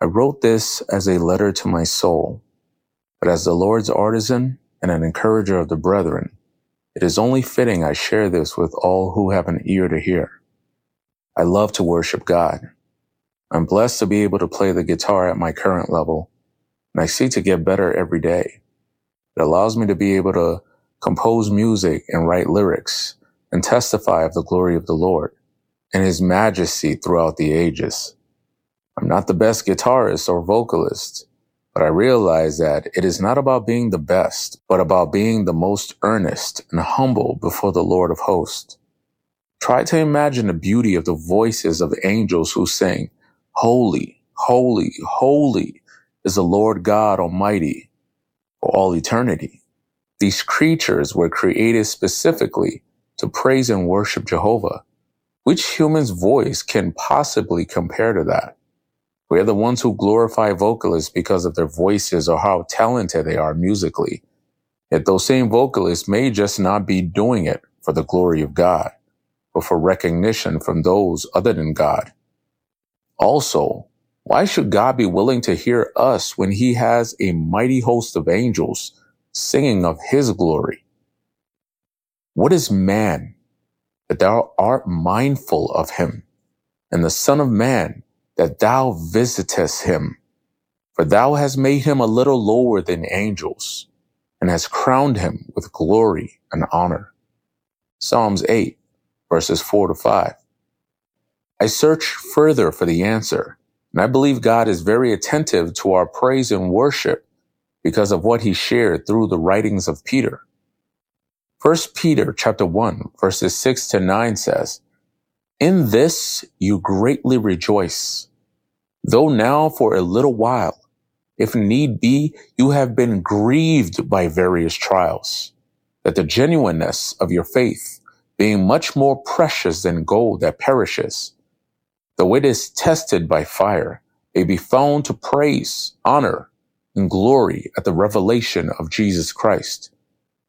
I wrote this as a letter to my soul, but as the Lord's artisan and an encourager of the brethren, it is only fitting I share this with all who have an ear to hear. I love to worship God. I'm blessed to be able to play the guitar at my current level, and I seek to get better every day. It allows me to be able to compose music and write lyrics and testify of the glory of the Lord and his majesty throughout the ages. I'm not the best guitarist or vocalist, but I realize that it is not about being the best, but about being the most earnest and humble before the Lord of hosts. Try to imagine the beauty of the voices of angels who sing, Holy, holy, holy is the Lord God Almighty for all eternity. These creatures were created specifically to praise and worship Jehovah. Which human's voice can possibly compare to that? We are the ones who glorify vocalists because of their voices or how talented they are musically. Yet those same vocalists may just not be doing it for the glory of God, but for recognition from those other than God. Also, why should God be willing to hear us when he has a mighty host of angels singing of his glory? What is man that thou art mindful of him and the son of man that thou visitest him. For thou hast made him a little lower than angels, and hast crowned him with glory and honor. Psalms 8, verses 4 to 5. I search further for the answer, and I believe God is very attentive to our praise and worship because of what he shared through the writings of Peter. First Peter chapter 1, verses 6 to 9 says, In this you greatly rejoice Though now for a little while, if need be, you have been grieved by various trials, that the genuineness of your faith, being much more precious than gold that perishes, though it is tested by fire, may be found to praise, honor, and glory at the revelation of Jesus Christ,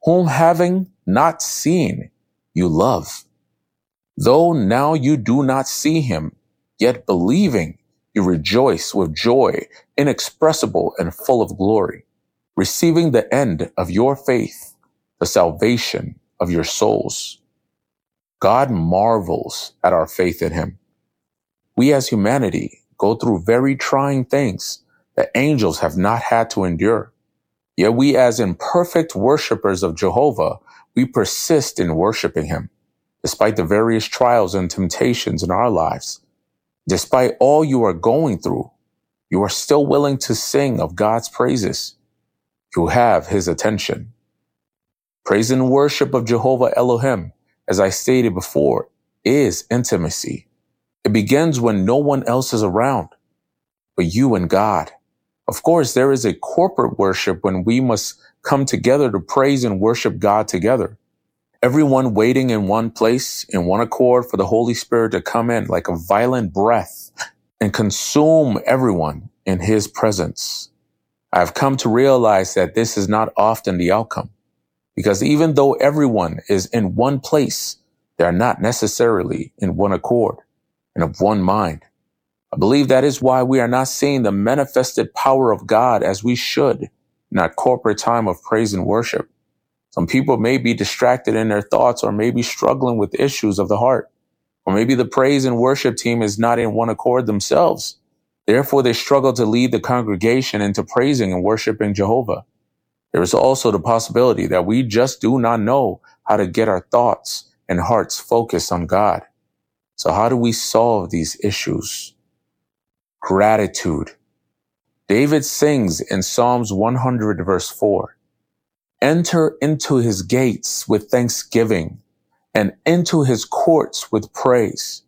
whom having not seen, you love. Though now you do not see him, yet believing, you rejoice with joy inexpressible and full of glory, receiving the end of your faith, the salvation of your souls. God marvels at our faith in him. We as humanity go through very trying things that angels have not had to endure. Yet we as imperfect worshippers of Jehovah, we persist in worshiping him, despite the various trials and temptations in our lives Despite all you are going through, you are still willing to sing of God's praises. You have his attention. Praise and worship of Jehovah Elohim, as I stated before, is intimacy. It begins when no one else is around, but you and God. Of course, there is a corporate worship when we must come together to praise and worship God together everyone waiting in one place in one accord for the Holy Spirit to come in like a violent breath and consume everyone in his presence. I've come to realize that this is not often the outcome because even though everyone is in one place, they are not necessarily in one accord and of one mind. I believe that is why we are not seeing the manifested power of God as we should in our corporate time of praise and worship. Some people may be distracted in their thoughts or may be struggling with issues of the heart. Or maybe the praise and worship team is not in one accord themselves. Therefore, they struggle to lead the congregation into praising and worshiping Jehovah. There is also the possibility that we just do not know how to get our thoughts and hearts focused on God. So how do we solve these issues? Gratitude. David sings in Psalms 100 verse 4. Enter into his gates with thanksgiving and into his courts with praise.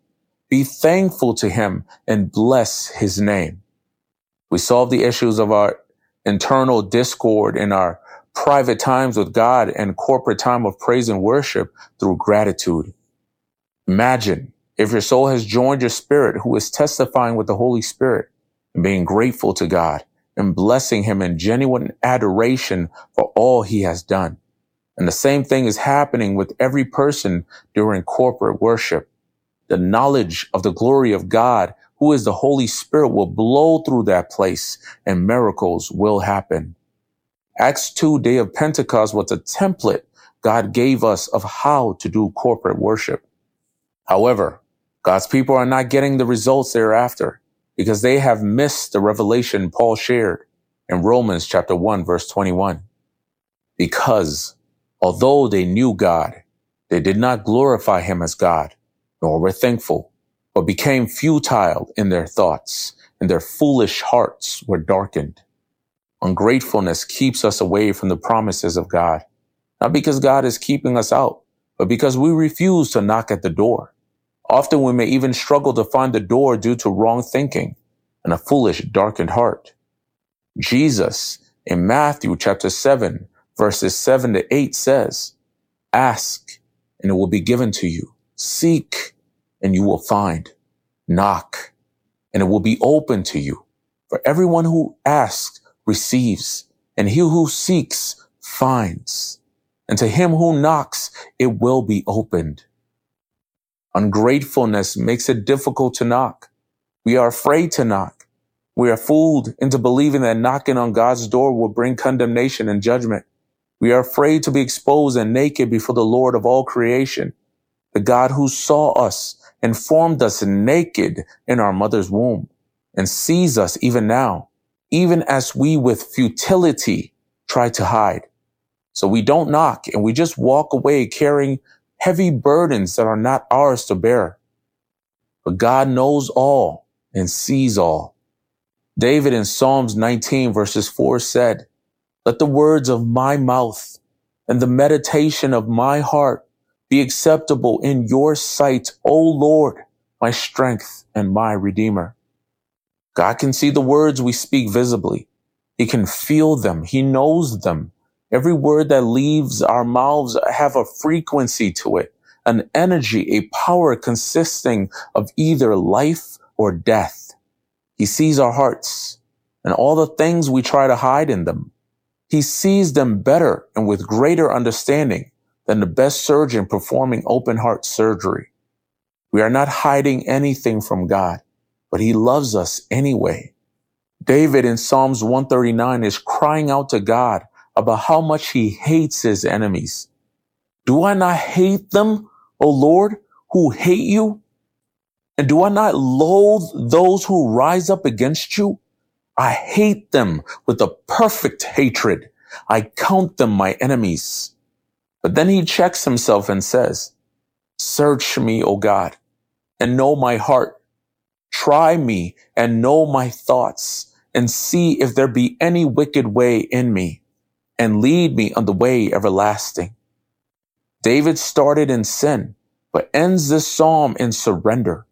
Be thankful to him and bless his name. We solve the issues of our internal discord in our private times with God and corporate time of praise and worship through gratitude. Imagine if your soul has joined your spirit who is testifying with the Holy Spirit and being grateful to God and blessing him in genuine adoration for all he has done. And the same thing is happening with every person during corporate worship. The knowledge of the glory of God who is the Holy Spirit, will blow through that place and miracles will happen. Acts 2, day of Pentecost was a template God gave us of how to do corporate worship. However, God's people are not getting the results thereafter because they have missed the revelation Paul shared in Romans chapter 1 verse 21. Because although they knew God, they did not glorify him as God, nor were thankful, but became futile in their thoughts, and their foolish hearts were darkened. Ungratefulness keeps us away from the promises of God, not because God is keeping us out, but because we refuse to knock at the door. Often we may even struggle to find the door due to wrong thinking and a foolish, darkened heart. Jesus in Matthew chapter 7, verses 7 to 8 says, Ask and it will be given to you. Seek and you will find. Knock and it will be open to you. For everyone who asks receives, and he who seeks finds. And to him who knocks, it will be opened. Ungratefulness makes it difficult to knock. We are afraid to knock. We are fooled into believing that knocking on God's door will bring condemnation and judgment. We are afraid to be exposed and naked before the Lord of all creation, the God who saw us and formed us naked in our mother's womb and sees us even now, even as we with futility try to hide. So we don't knock and we just walk away carrying heavy burdens that are not ours to bear. But God knows all and sees all. David in Psalms 19 verses 4 said, Let the words of my mouth and the meditation of my heart be acceptable in your sight, O Lord, my strength and my redeemer. God can see the words we speak visibly. He can feel them. He knows them. Every word that leaves our mouths have a frequency to it, an energy, a power consisting of either life or death. He sees our hearts and all the things we try to hide in them. He sees them better and with greater understanding than the best surgeon performing open heart surgery. We are not hiding anything from God, but he loves us anyway. David in Psalms 139 is crying out to God about how much he hates his enemies. Do I not hate them, O Lord, who hate you? And do I not loathe those who rise up against you? I hate them with a perfect hatred. I count them my enemies. But then he checks himself and says, Search me, O God, and know my heart. Try me and know my thoughts and see if there be any wicked way in me and lead me on the way everlasting. David started in sin, but ends this psalm in surrender.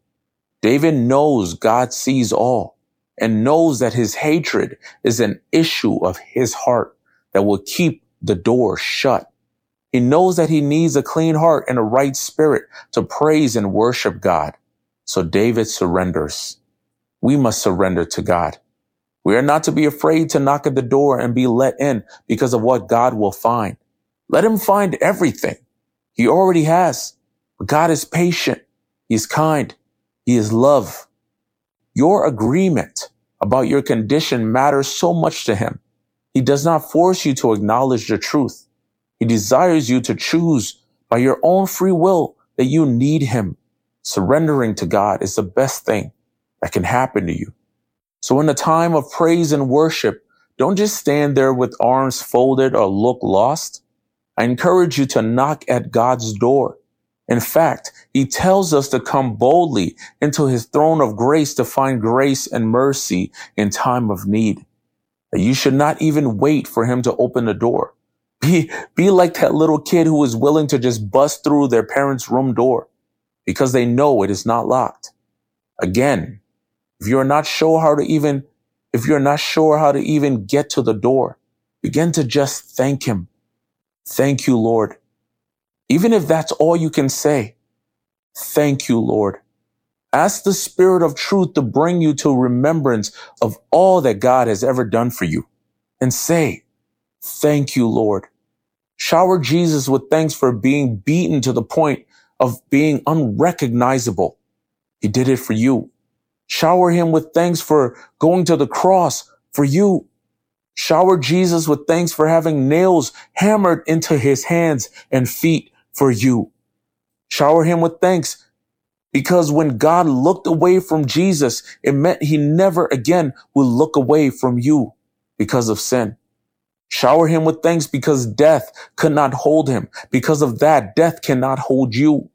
David knows God sees all and knows that his hatred is an issue of his heart that will keep the door shut. He knows that he needs a clean heart and a right spirit to praise and worship God. So David surrenders. We must surrender to God. We are not to be afraid to knock at the door and be let in because of what God will find. Let him find everything. He already has. But God is patient. He is kind. He is love. Your agreement about your condition matters so much to him. He does not force you to acknowledge the truth. He desires you to choose by your own free will that you need him. Surrendering to God is the best thing that can happen to you. So in a time of praise and worship, don't just stand there with arms folded or look lost. I encourage you to knock at God's door. In fact, he tells us to come boldly into his throne of grace to find grace and mercy in time of need. You should not even wait for him to open the door. Be, be like that little kid who is willing to just bust through their parents' room door because they know it is not locked. Again, if you're not sure how to even, if you're not sure how to even get to the door, begin to just thank him. Thank you, Lord. Even if that's all you can say, thank you, Lord. Ask the Spirit of truth to bring you to remembrance of all that God has ever done for you and say, thank you, Lord. Shower Jesus with thanks for being beaten to the point of being unrecognizable. He did it for you. Shower him with thanks for going to the cross for you. Shower Jesus with thanks for having nails hammered into his hands and feet for you. Shower him with thanks because when God looked away from Jesus, it meant he never again will look away from you because of sin. Shower him with thanks because death could not hold him. Because of that, death cannot hold you.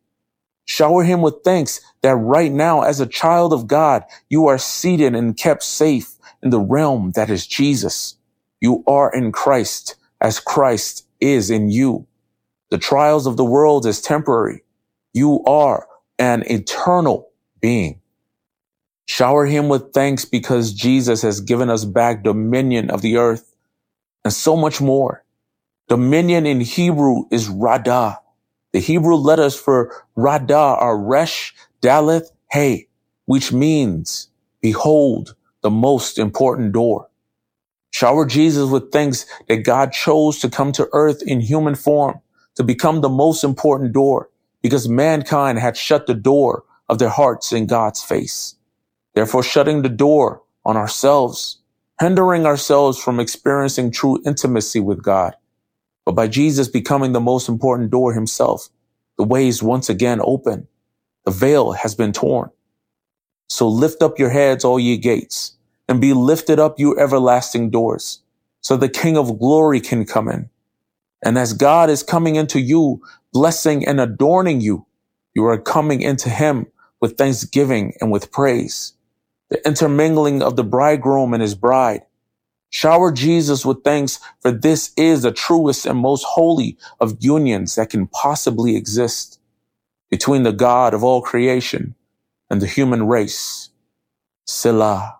Shower him with thanks that right now, as a child of God, you are seated and kept safe in the realm that is Jesus. You are in Christ as Christ is in you. The trials of the world is temporary. You are an eternal being. Shower him with thanks because Jesus has given us back dominion of the earth and so much more. Dominion in Hebrew is Radah. The Hebrew letters for Radah are Resh, Daleth, Hey, which means, behold, the most important door. Shower Jesus with thanks that God chose to come to earth in human form to become the most important door because mankind had shut the door of their hearts in God's face. Therefore, shutting the door on ourselves, hindering ourselves from experiencing true intimacy with God. But by Jesus becoming the most important door himself, the way is once again open. The veil has been torn. So lift up your heads, all ye gates, and be lifted up, you everlasting doors, so the King of glory can come in. And as God is coming into you, blessing and adorning you. You are coming into him with thanksgiving and with praise. The intermingling of the bridegroom and his bride. Shower Jesus with thanks, for this is the truest and most holy of unions that can possibly exist between the God of all creation and the human race. Selah.